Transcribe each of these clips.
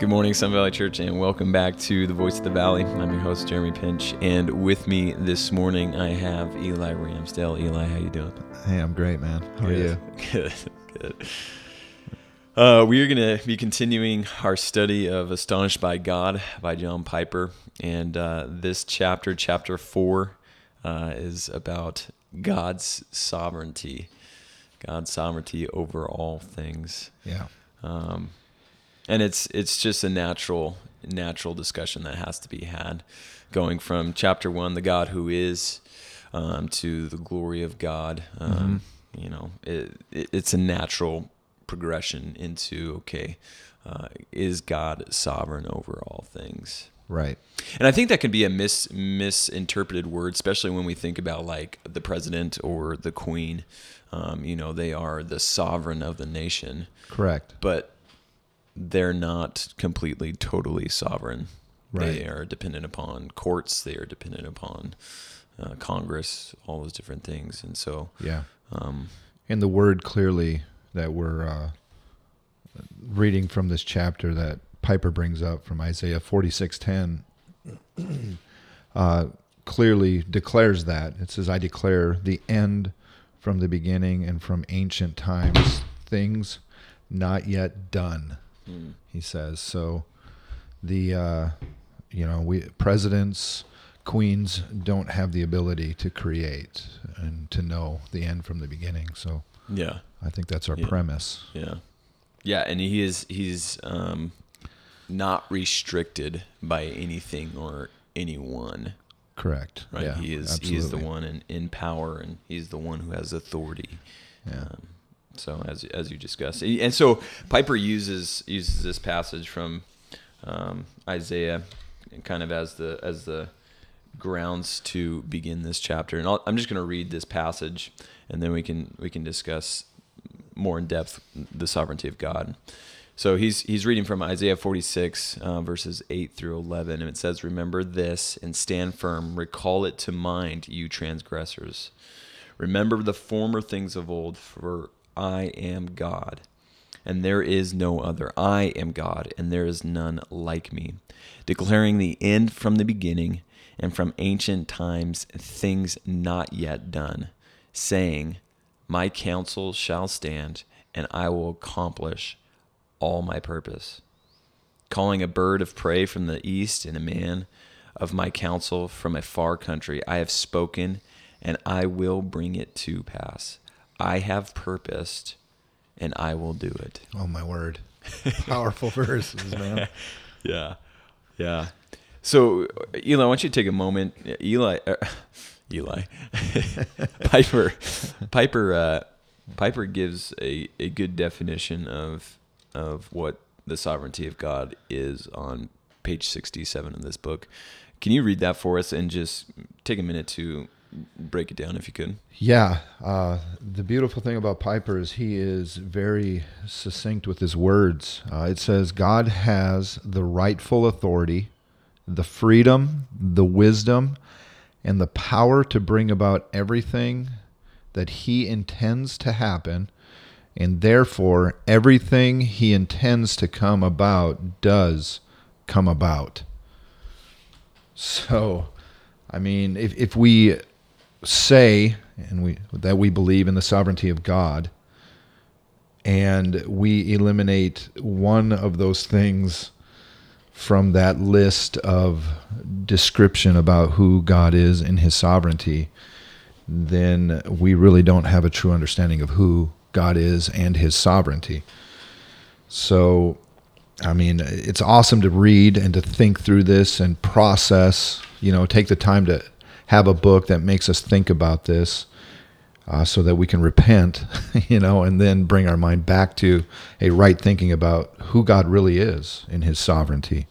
Good morning, Sun Valley Church, and welcome back to the Voice of the Valley. I'm your host, Jeremy Pinch, and with me this morning I have Eli Ramsdale. Eli, how you doing? Hey, I'm great, man. How are you? Good, good. Uh, we are going to be continuing our study of Astonished by God by John Piper, and uh, this chapter, chapter four, uh, is about God's sovereignty, God's sovereignty over all things. Yeah. Um, and it's it's just a natural natural discussion that has to be had, going from chapter one, the God who is, um, to the glory of God. Um, You know, it, it, it's a natural progression into okay, uh, is God sovereign over all things? Right. And I think that can be a mis misinterpreted word, especially when we think about like the president or the queen. Um, you know, they are the sovereign of the nation, Correct. but they're not completely, totally sovereign. They are dependent upon courts. They are dependent upon uh, Congress, all those different things. And so, Yeah. um, And the word clearly that we're uh, reading from this chapter that Piper brings up from Isaiah 46:10 uh, clearly declares that. It says, "I declare the end from the beginning and from ancient times things not yet done." Mm, he says. So the uh, you know we presidents, queens don't have the ability to create and to know the end from the beginning. So yeah, I think that's our Yeah. premise. yeah, yeah. And he is he's um, not restricted by anything or anyone. Correct. right? Yeah, he is he is the one in, in power, and he's the one who has authority. Yeah. Um, so as as you discussed, and so Piper uses uses this passage from um, Isaiah, kind of as the as the grounds to begin this chapter. And I'll, I'm just going to read this passage, and then we can we can discuss more in depth the sovereignty of God. So he's he's reading from Isaiah 46 uh, verses 8 through 11, and it says, "Remember this and stand firm. Recall it to mind, you transgressors. Remember the former things of old, for I am God, and there is no other. I am God, and there is none like me, declaring the end from the beginning, and from ancient times things not yet done, saying, My counsel shall stand, and I will accomplish all my purpose. Calling a bird of prey from the east and a man of my counsel from a far country, I have spoken, and I will bring it to pass. I have purposed, and I will do it. Oh my word! Powerful verses, man. Yeah, yeah. So, Eli, I want you to take a moment. Eli, uh, Eli, Piper, Piper, uh, Piper gives a, a good definition of of what the sovereignty of God is on page sixty seven of this book. Can you read that for us and just take a minute to break it down, if you could? Yeah, uh, the beautiful thing about Piper is he is very succinct with his words. Uh, it says, God has the rightful authority, the freedom, the wisdom, and the power to bring about everything that he intends to happen, and therefore everything he intends to come about does come about. So, I mean, if, if we say and we that we believe in the sovereignty of God and we eliminate one of those things from that list of description about who God is in his sovereignty then we really don't have a true understanding of who God is and his sovereignty. So I mean it's awesome to read and to think through this and process you know take the time to have a book that makes us think about this uh, so that we can repent, you know, and then bring our mind back to a right thinking about who God really is in his sovereignty.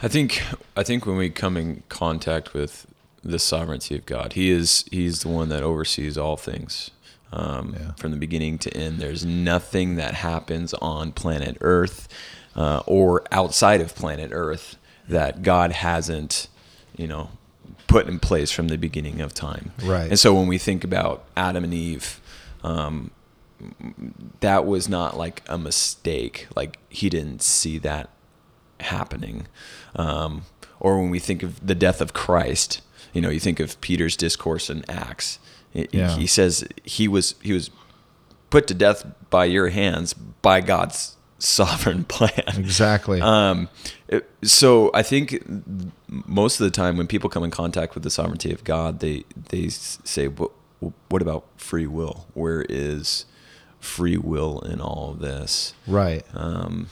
I think I think when we come in contact with the sovereignty of God, He is He's the one that oversees all things. Um, Yeah. From the beginning to end, there's nothing that happens on planet Earth uh, or outside of planet Earth that God hasn't, you know, put in place from the beginning of time. Right. And so when we think about Adam and Eve, um, that was not like a mistake. Like he didn't see that happening. Um, or when we think of the death of Christ, you know, you think of Peter's discourse in Acts. It- Yeah. He says he was he was put to death by your hands by God's sovereign plan. Exactly. Um, it- so I think most of the time when people come in contact with the sovereignty of God, they they say, "What what about free will? Where is free will in all of this?" right. Um,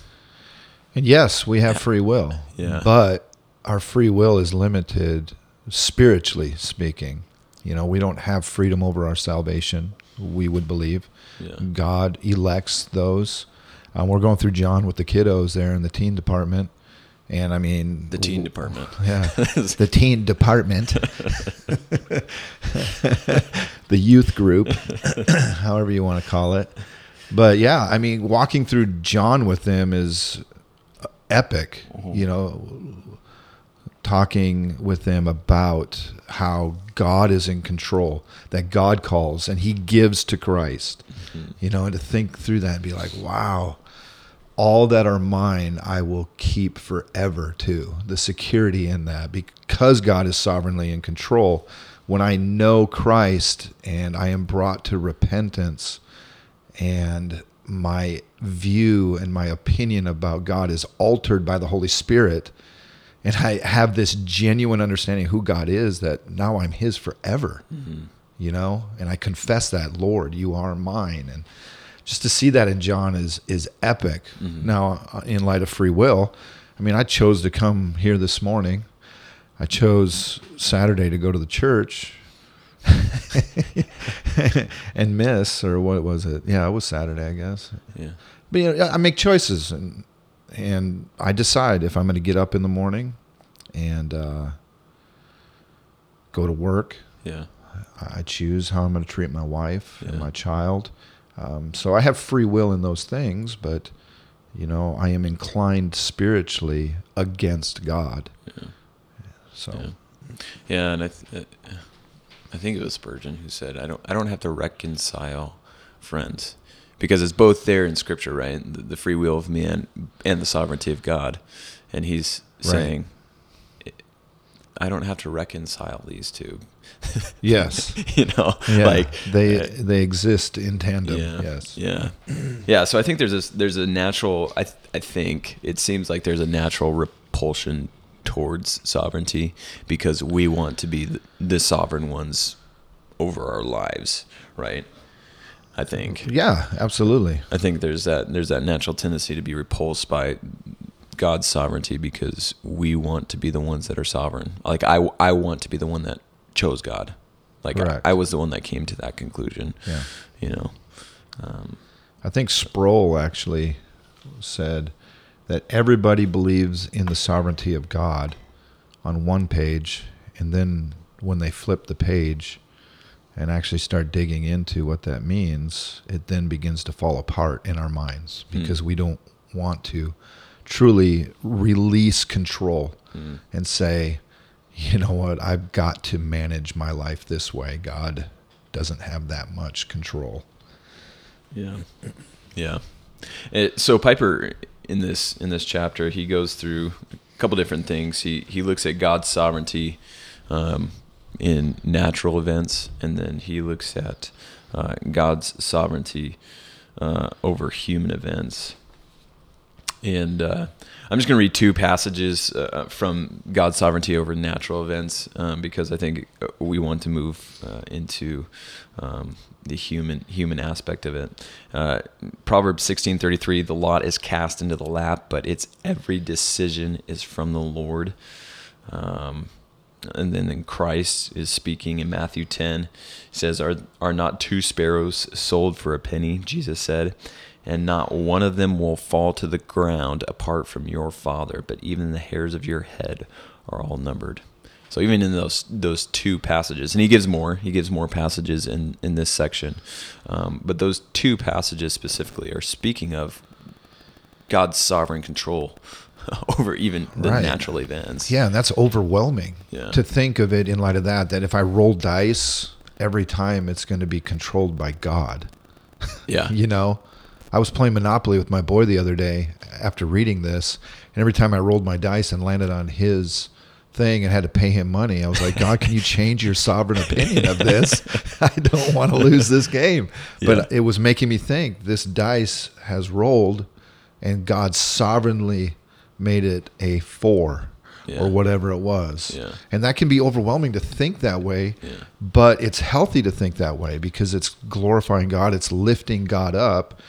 And yes, we have free will. Yeah. But our free will is limited spiritually speaking. You know, we don't have freedom over our salvation, we would believe. Yeah. God elects those. Um, we're going through John with the kiddos there in the teen department. And I mean, the teen department. Yeah. the teen department, the youth group, however you want to call it. But yeah, I mean, walking through John with them is epic, you know, talking with them about how God is in control, that God calls and he gives to Christ, mm-hmm. you know, and to think through that and be like, wow, all that are mine I will keep forever too. The security in that because God is sovereignly in control. When I know Christ and I am brought to repentance and my view and my opinion about God is altered by the Holy Spirit and I have this genuine understanding of who God is that now I'm his forever. You know, and I confess that, Lord, you are mine and just to see that in John is is epic. Now, uh, in light of free will, I mean, I chose to come here this morning. I chose Saturday to go to the church and miss, or what was it? Yeah, it was Saturday, I guess. Yeah. But you know, I make choices, and and I decide if I'm going to get up in the morning and uh, go to work. Yeah. I choose how I'm going to treat my wife and my child. Um, so I have free will in those things, but you know, I am inclined spiritually against God. Yeah. So Yeah. Yeah, and I, th- uh, I think it was Spurgeon who said, "I don't, I don't have to reconcile friends, because it's both there in Scripture, right? The, the free will of man and the sovereignty of God." And he's Right. saying, "I don't have to reconcile these two." yes, you know, yeah, like they uh, they exist in tandem. yeah, Yes, yeah, yeah. So I think there's a there's a natural. I th- I think it seems like there's a natural repulsion towards sovereignty because we want to be the, the sovereign ones over our lives, right? I think. yeah, absolutely. I think there's that there's that natural tendency to be repulsed by God's sovereignty because we want to be the ones that are sovereign. Like I I want to be the one that chose God. Like I, I was the one that came to that conclusion. Yeah. You know. Um, I think Sproul actually said that everybody believes in the sovereignty of God on one page, and then when they flip the page and actually start digging into what that means, it then begins to fall apart in our minds Hmm. because we don't want to truly release control Hmm. and say, you know what, I've got to manage my life this way. God doesn't have that much control. Yeah, yeah. It, so Piper in this in this chapter, he goes through a couple different things. He he looks at God's sovereignty um, in natural events, and then he looks at uh, God's sovereignty uh, over human events. And uh, I'm just going to read two passages uh, from God's sovereignty over natural events um, because I think we want to move uh, into um, the human human aspect of it. Uh, Proverbs 16:33: The lot is cast into the lap, but its every decision is from the Lord. Um, and then in Christ is speaking in Matthew 10 he says are are not two sparrows sold for a penny? Jesus said and not one of them will fall to the ground apart from your father but even the hairs of your head are all numbered. So even in those those two passages and he gives more he gives more passages in in this section um, but those two passages specifically are speaking of God's sovereign control over even the Right. natural events Yeah, and that's overwhelming Yeah. to think of it in light of that. That if I roll dice every time, it's going to be controlled by God. Yeah. You know, I was playing Monopoly with my boy the other day after reading this, and every time I rolled my dice and landed on his thing and had to pay him money, I was like, God, can you change your sovereign opinion of this? I don't want to lose this game. But it was making me think this dice has rolled, and God sovereignly made it a four. Yeah. Or whatever it was. Yeah. And that can be overwhelming to think that way, Yeah. but it's healthy to think that way because it's glorifying God, it's lifting God up,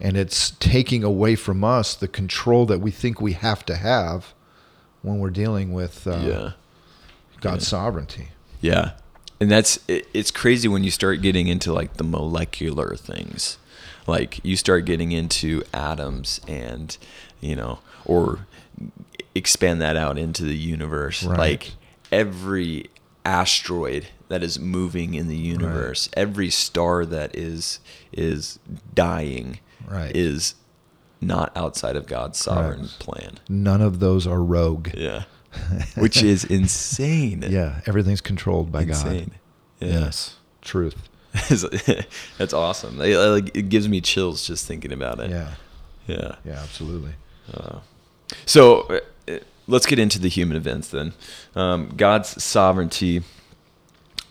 and it's taking away from us the control that we think we have to have when we're dealing with uh. God's sovereignty. Yeah. And that's it, it's crazy when you start getting into like the molecular things. Like you start getting into atoms and, you know, or expand that out into the universe. Right. Like every asteroid that is moving in the universe, every star that is is dying Right. is not outside of God's sovereign Correct. plan. None of those are rogue. Yeah. Which is insane. Yeah, everything's controlled by Insane. God. Yeah. Yes, truth. That's awesome. It, like, it gives me chills just thinking about it. Yeah, Yeah. yeah, absolutely. Uh, uh, let's get into the human events then. Um, God's sovereignty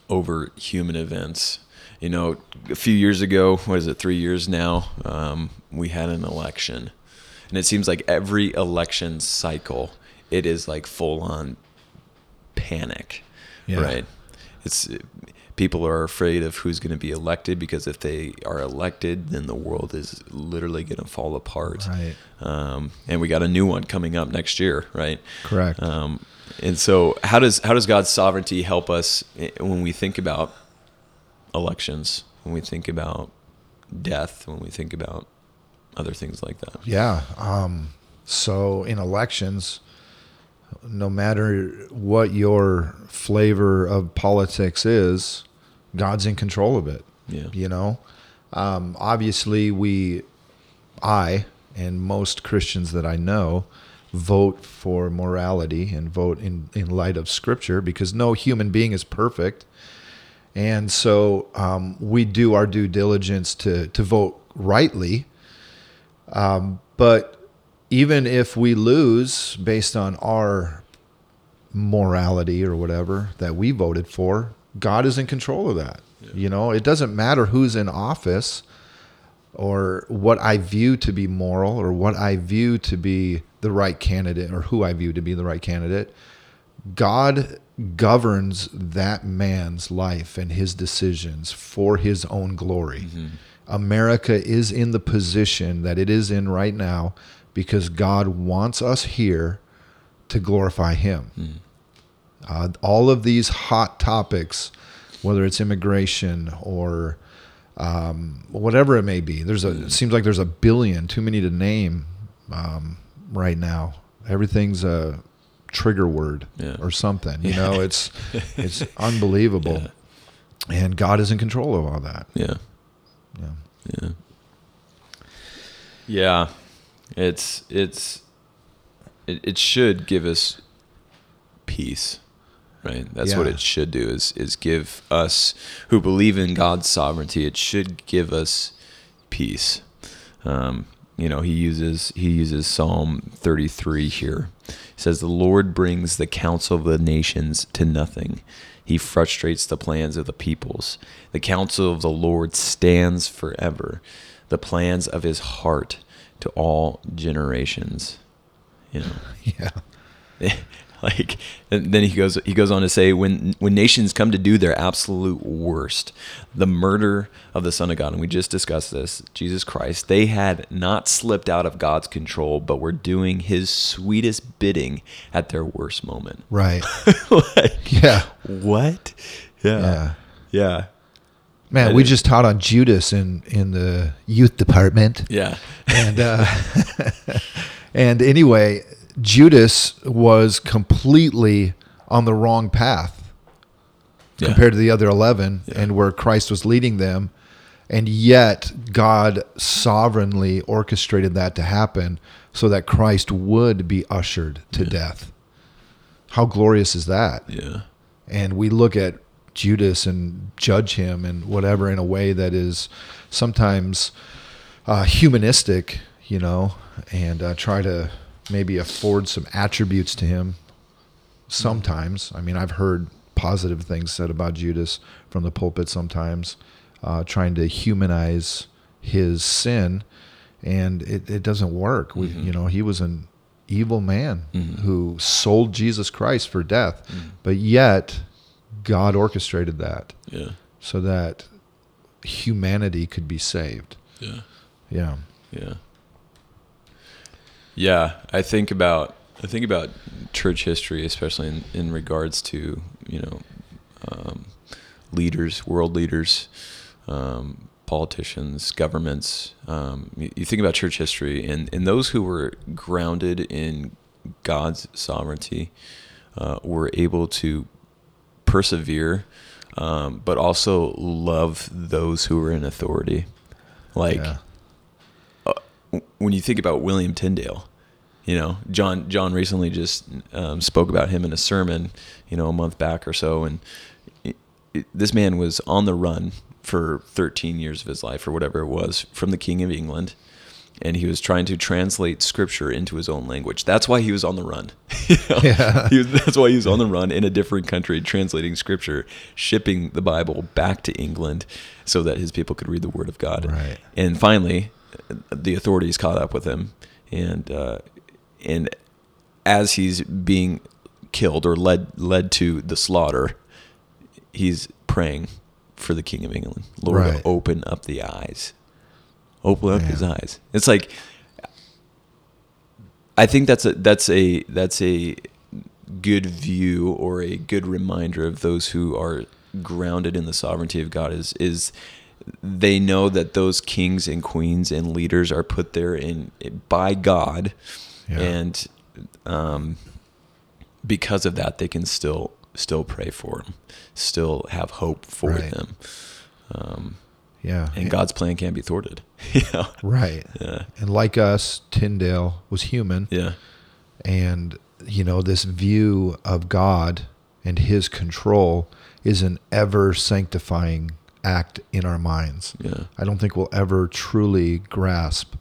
over human events. You know, a few years ago, what is it, three years now, um, we had an election. And it seems like every election cycle, it is like full on panic, Yeah. right? It's people are afraid of who's going to be elected because if they are elected, then the world is literally going to fall apart. Right. Um, and we got a new one coming up next year, right? Correct. Um, and so, how does how does God's sovereignty help us when we think about elections, when we think about death, when we think about other things like that? Yeah. Um, so in elections, no matter what your flavor of politics is, God's in control of it. Yeah. You know, um, obviously we, I and most Christians that I know, vote for morality and vote in in light of Scripture because no human being is perfect. And so um, we do our due diligence to to vote rightly. Um, but even if we lose based on our morality or whatever that we voted for, God is in control of that. You know, it doesn't matter who's in office or what I view to be moral or what I view to be the right candidate or who I view to be the right candidate. God governs that man's life and his decisions for his own glory. Mm-hmm. America is in the position that it is in right now because God wants us here to glorify him. Uh, all of these hot topics, whether it's immigration or um, whatever it may be, there's a. It seems like there's a billion, too many to name um, right now. Everything's a trigger word Yeah. or something. You know, it's it's unbelievable, and God is in control of all that. Yeah. Yeah. Yeah. Yeah. It's it's it, it should give us peace. Right? That's what it should do is is give us who believe in God's sovereignty, it should give us peace. Um, you know, he uses he uses Psalm 33 here. He says the Lord brings the counsel of the nations to nothing. He frustrates the plans of the peoples. The counsel of the Lord stands forever. The plans of his heart to all generations. You know. Yeah. like and then he goes he goes on to say when when nations come to do their absolute worst the murder of the son of god and we just discussed this jesus christ they had not slipped out of god's control but were doing his sweetest bidding at their worst moment Right. like Yeah. what yeah Yeah. yeah Man, we just taught on Judas in in the youth department. yeah and uh, and anyway, Judas was completely on the wrong path Yeah. compared to the other eleven, and where Christ was leading them, and yet God sovereignly orchestrated that to happen so that Christ would be ushered to death. How glorious is that? yeah And we look at Judas and judge him and whatever in a way that is sometimes uh, humanistic, you know, and uh, try to maybe afford some attributes to him. Sometimes, I mean, I've heard positive things said about Judas from the pulpit. Sometimes, uh, trying to humanize his sin, and it, it doesn't work. We, you know, he was an evil man who sold Jesus Christ for death, but yet God orchestrated that Yeah. so that humanity could be saved. Yeah. Yeah. Yeah. Yeah, I think about I think about church history, especially in, in regards to you know um, leaders, world leaders, um, politicians, governments. Um, you, you think about church history, and and those who were grounded in God's sovereignty uh, were able to persevere, um, but also love those who are in authority. Like yeah. when you think about William Tyndale, you know, John John recently just um, spoke about him in a sermon, you know, a month back or so, and it, it, this man was on the run for 13 years of his life or whatever it was from the King of England, and he was trying to translate Scripture into his own language. That's why he was on the run. You know? Yeah. He was, that's why he was on the run in a different country, translating Scripture, shipping the Bible back to England, so that his people could read the Word of God. Right. And finally, the authorities caught up with him, and uh, and as he's being killed or led led to the slaughter, he's praying for the King of England. Lord, Right. open up the eyes. Open up Man. his eyes. It's like I think that's a that's a that's a good view or a good reminder of those who are grounded in the sovereignty of God is is they know that those kings and queens and leaders are put there in by God Yeah. and um, because of that they can still still pray for them still have hope for Right. them um, Yeah. and God's plan can't be thwarted yeah Right. yeah And like us, Tyndale was human. yeah And, you know, this view of God and his control is an ever sanctifying act in our minds. yeah I don't think we'll ever truly grasp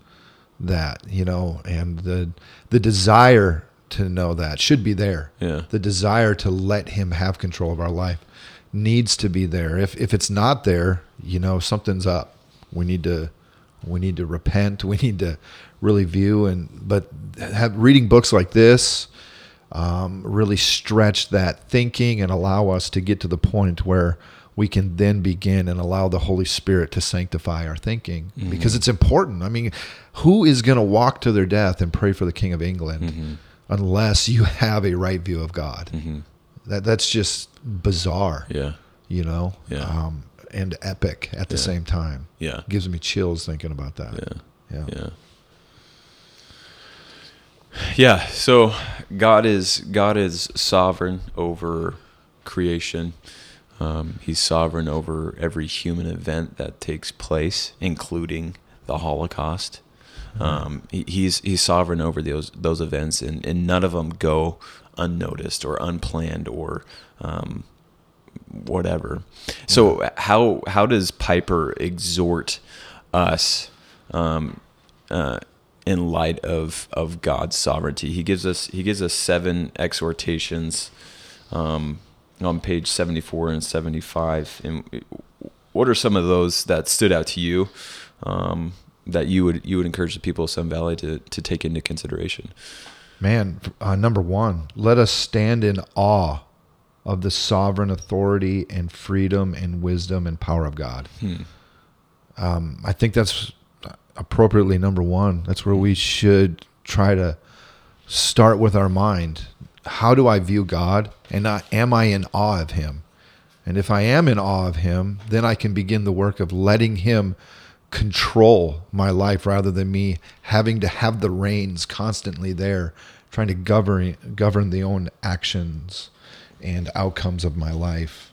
that, you know, and the the desire to know that should be there. yeah The desire to let him have control of our life needs to be there. If if it's not there, you know, something's up. We need to we need to repent. We need to really view and but have reading books like this um, really stretch that thinking and allow us to get to the point where we can then begin and allow the Holy Spirit to sanctify our thinking mm-hmm. because it's important. I mean, who is going to walk to their death and pray for the King of England mm-hmm. unless you have a right view of God? Mm-hmm. That that's just bizarre, yeah you know, Yeah. um, and epic at the Yeah. same time. yeah Gives me chills thinking about that. yeah Yeah. Yeah. Yeah, so God is God is sovereign over creation. Um, he's sovereign over every human event that takes place, including the Holocaust. Um, he, he's he's sovereign over those those events, and, and none of them go unnoticed or unplanned or um, whatever. So how how does Piper exhort us um, uh, in light of of God's sovereignty? He gives us he gives us seven exhortations um, on page seventy four and seventy five. And what are some of those that stood out to you? Um, that you would you would encourage the people of Sun Valley to, to take into consideration. Man, uh, number one, let us stand in awe of the sovereign authority and freedom and wisdom and power of God. Um, I think that's appropriately number one. That's where we should try to start with our mind. How do I view God? And I, am I in awe of Him? And if I am in awe of Him, then I can begin the work of letting Him control my life rather than me having to have the reins constantly there, trying to govern govern the own actions and outcomes of my life.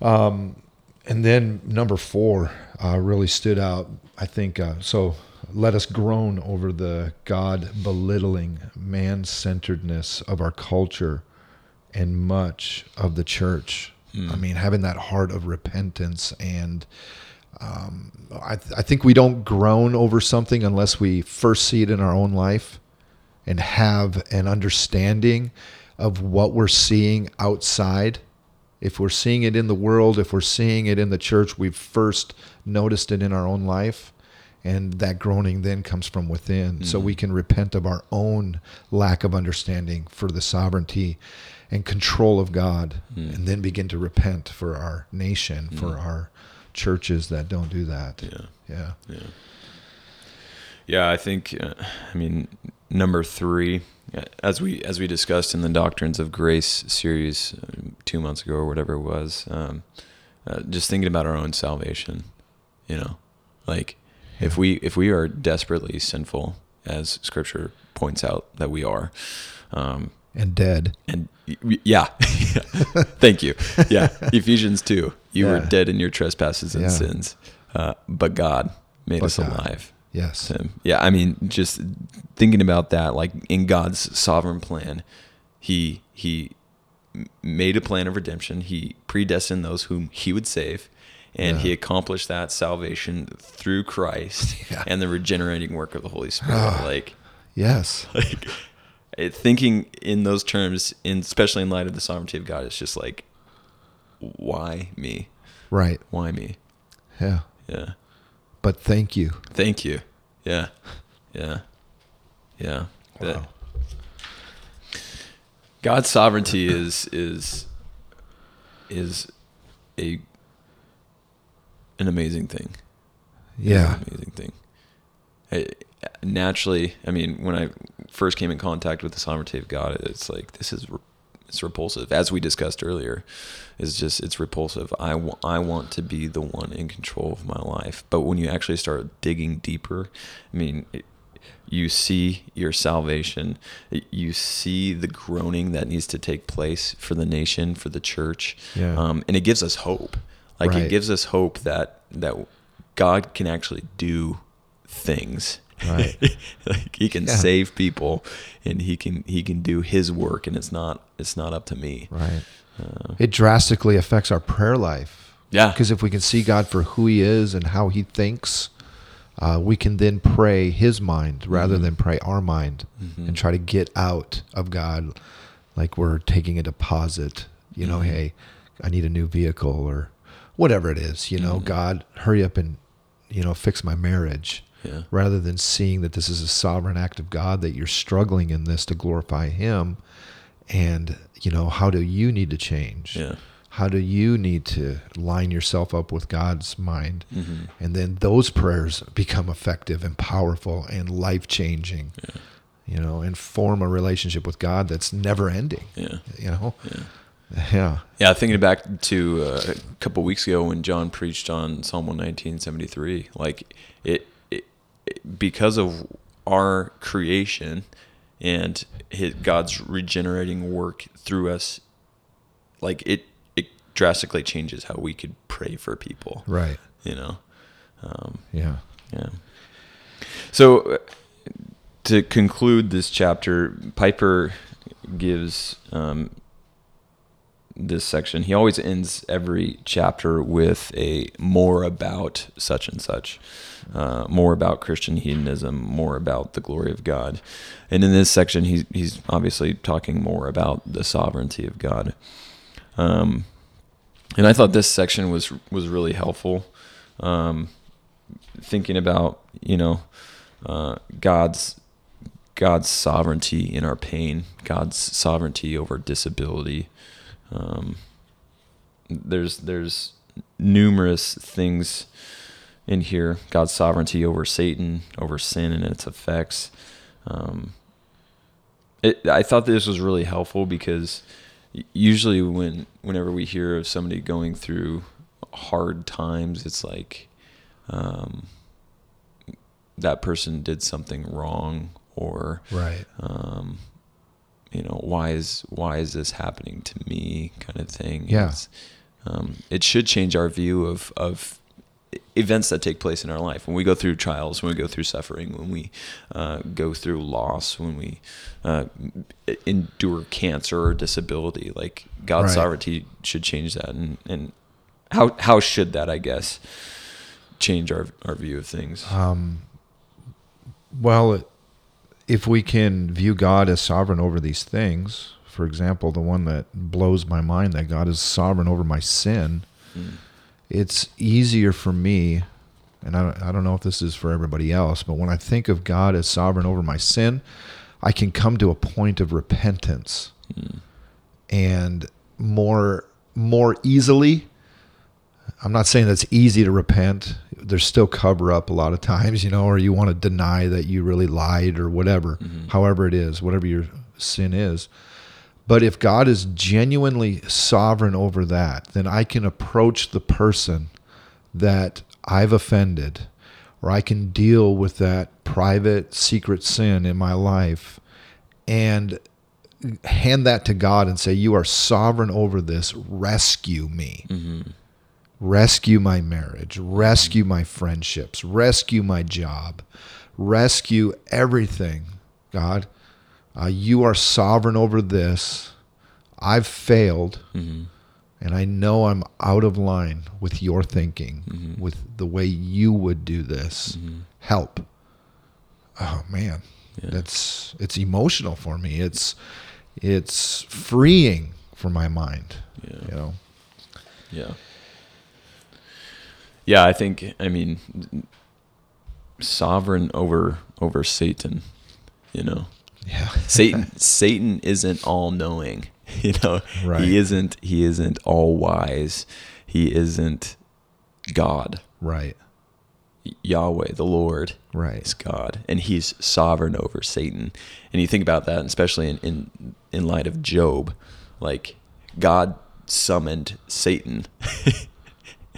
Um, and then number four uh, really stood out. I think uh, so. Let us groan over the God belittling man centeredness of our culture and much of the church I mean, having that heart of repentance and um, I, I think we don't groan over something unless we first see it in our own life and have an understanding of what we're seeing outside. If we're seeing it in the world, if we're seeing it in the church, we've first noticed it in our own life. And that groaning then comes from within. So we mm-hmm. can repent of our own lack of understanding for the sovereignty and control of God, mm. and then begin to repent for our nation, for mm. our churches that don't do that. Yeah. Yeah. Yeah. Yeah, I think. Uh, I mean, number three, uh, as we as we discussed in the Doctrines of Grace series uh, two months ago or whatever it was, um, uh, just thinking about our own salvation. You know, like if we if we are desperately sinful, as Scripture points out that we are, um, And dead. and yeah, thank you. Yeah, Ephesians two, you were dead in your trespasses and Yeah. sins, uh, but God made But us God. alive. Yes. Him. Yeah, I mean, just thinking about that, like in God's sovereign plan, he he made a plan of redemption. He predestined those whom he would save, and Yeah. he accomplished that salvation through Christ Yeah. and the regenerating work of the Holy Spirit. Ah. like, Yes. like it, thinking in those terms, in especially in light of the sovereignty of God, it's just like, why me? Right. Why me? Yeah. Yeah. But thank you. Thank you. Yeah. Yeah. Yeah. Wow. God's sovereignty is is is a an amazing thing. Yeah. An amazing thing. I, naturally, I mean, when I first came in contact with the sovereignty of God, it's like this is it's repulsive. As we discussed earlier, it's just it's repulsive. I I want to be the one in control of my life. But when you actually start digging deeper, I mean. It, you see your salvation. You see the groaning that needs to take place for the nation, for the church, Yeah. um, and it gives us hope. Like Right. it gives us hope that that God can actually do things. Right. like he can Yeah. save people, and he can he can do His work, and it's not it's not up to me. Right. Uh, It drastically affects our prayer life. Yeah. Because if we can see God for who He is and how He thinks, uh, we can then pray His mind rather Mhm. than pray our mind Mhm. and try to get out of God like we're taking a deposit. You know, Mhm. hey, I need a new vehicle or whatever it is. You know, Mhm. God, hurry up and, you know, fix my marriage. yeah. rather than seeing that this is a sovereign act of God, that you're struggling in this to glorify Him. And, you know, how do you need to change? Yeah. How do you need to line yourself up with God's mind? Mhm. And then those prayers become effective and powerful and life changing, Yeah. you know, and form a relationship with God that's never ending, Yeah. you know? Yeah. Yeah. Yeah, thinking back to uh, a couple weeks ago when John preached on Psalm 119.73, like it, it, it because of our creation and his, God's regenerating work through us, like it, it drastically changes how we could pray for people. Right. You know, um, Yeah. yeah. So uh, to conclude this chapter, Piper gives um, this section. He always ends every chapter with a more about such and such, uh, more about Christian hedonism, more about the glory of God. And in this section, he's he's obviously talking more about the sovereignty of God. Um, and I thought this section was was really helpful. Um, thinking about you know uh, God's God's sovereignty in our pain, God's sovereignty over disability. Um, there's there's numerous things in here. God's sovereignty over Satan, over sin and its effects. Um, it, I thought this was really helpful because usually when whenever we hear of somebody going through hard times, it's like um, that person did something wrong or Right. um, you know why is why is this happening to me kind of thing Yeah. Um, it should change our view of of events that take place in our life when we go through trials when we go through suffering when we uh, go through loss when we uh, endure cancer or disability like god's Right. sovereignty should change that and, and how how should that i guess change our, our view of things Um, well, if we can view God as sovereign over these things, for example, the one that blows my mind that God is sovereign over my sin, Mm. it's easier for me, and I don't, I don't know if this is for everybody else, but when I think of God as sovereign over my sin, I can come to a point of repentance Mm. and more more easily. I'm not saying that's easy to repent. There's still cover up a lot of times, you know, or you want to deny that you really lied or whatever, Mhm. however it is, whatever your sin is. But if God is genuinely sovereign over that, then I can approach the person that I've offended, or I can deal with that private, secret sin in my life and hand that to God and say, You are sovereign over this. Rescue me. Mhm. Rescue my marriage. Rescue my friendships. Rescue my job. Rescue everything, God. Uh, you are sovereign over this. I've failed, Mhm. and I know I'm out of line with your thinking, Mhm. with the way you would do this. Mhm. Help. Oh man, Yeah. that's it's emotional for me. It's it's freeing for my mind. yeah You know. Yeah. Yeah, I think I mean sovereign over over Satan, you know. Yeah. Satan Satan isn't all knowing, you know. Right. He isn't he isn't all wise. He isn't God. right. Yahweh, the Lord, Right. is God, and He's sovereign over Satan. And you think about that, especially in in, in light of Job, like God summoned Satan,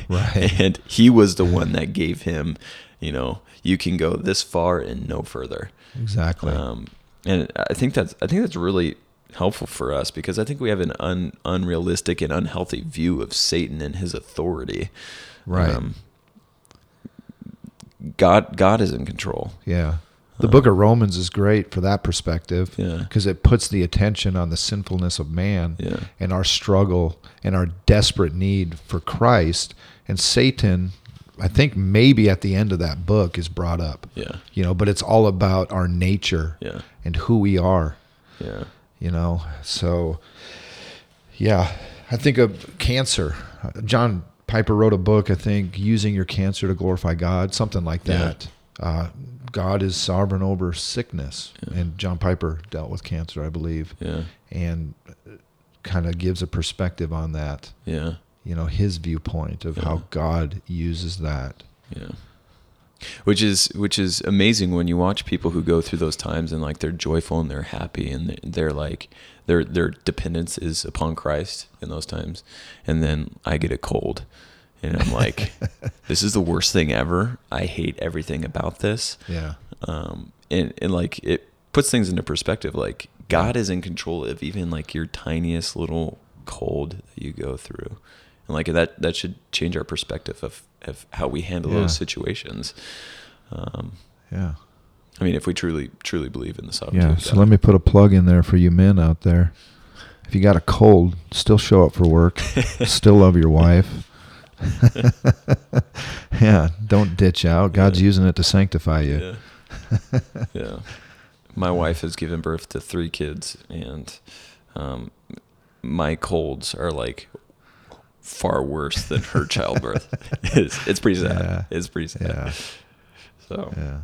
Right. and He was the one that gave him, you know, you can go this far and no further. Exactly. Um, and I think that's I think that's really helpful for us because I think we have an un, unrealistic and unhealthy view of Satan and his authority. right. Um, God God is in control. yeah. The book of Romans is great for that perspective Yeah. because it puts the attention on the sinfulness of man Yeah. and our struggle and our desperate need for Christ. And Satan, I think maybe at the end of that book is brought up, Yeah. you know, but it's all about our nature Yeah. and who we are. Yeah. you know so yeah i think of cancer john piper wrote a book i think using your cancer to glorify god something like Yeah. Uh, god is sovereign over sickness Yeah. and john piper dealt with cancer i believe Yeah. and kind of gives a perspective on that Yeah. you know his viewpoint of Yeah. how god uses that Yeah. Which is which is amazing when you watch people who go through those times and like they're joyful and they're happy and they- they're like their their dependence is upon Christ in those times. And then I get a cold and I'm like this is the worst thing ever. I hate everything about this. yeah Um and and like it puts things into perspective like God is in control of even like your tiniest little cold that you go through. And like that that should change our perspective of of how we handle Yeah. those situations. Um, yeah I mean, if we truly truly believe in the sovereignty. yeah so God. let me put a plug in there for you men out there if you got a cold still show up for work still love your wife yeah don't ditch out god's Yeah. using it to sanctify you Yeah. yeah. My wife has given birth to three kids, and um, my colds are like far worse than her childbirth. it's, it's pretty sad. Yeah. It's pretty sad. yeah So. yeah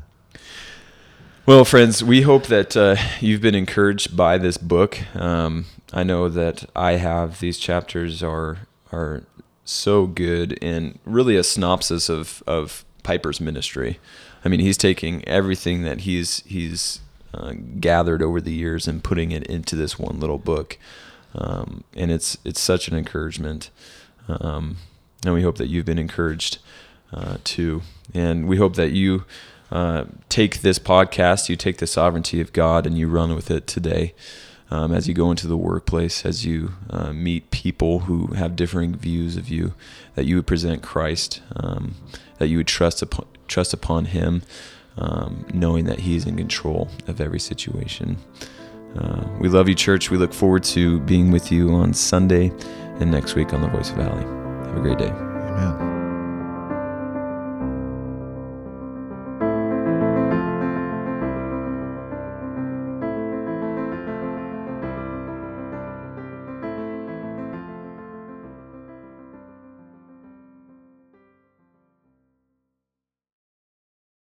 Well, friends, we hope that uh, you've been encouraged by this book. Um, I know that I have. These chapters are are so good and really a synopsis of of Piper's ministry. I mean, he's taking everything that he's he's uh, gathered over the years and putting it into this one little book, um, and it's it's such an encouragement. Um, and we hope that you've been encouraged uh, too. And we hope that you uh, take this podcast, you take the sovereignty of God, and you run with it today. Um, as you go into the workplace, as you uh, meet people who have differing views of you, that you would present Christ, um, that you would trust upon, trust upon Him, um, knowing that He is in control of every situation. Uh, we love you, church. We look forward to being with you on Sunday and next week on the Voice of Valley. Have a great day. Amen.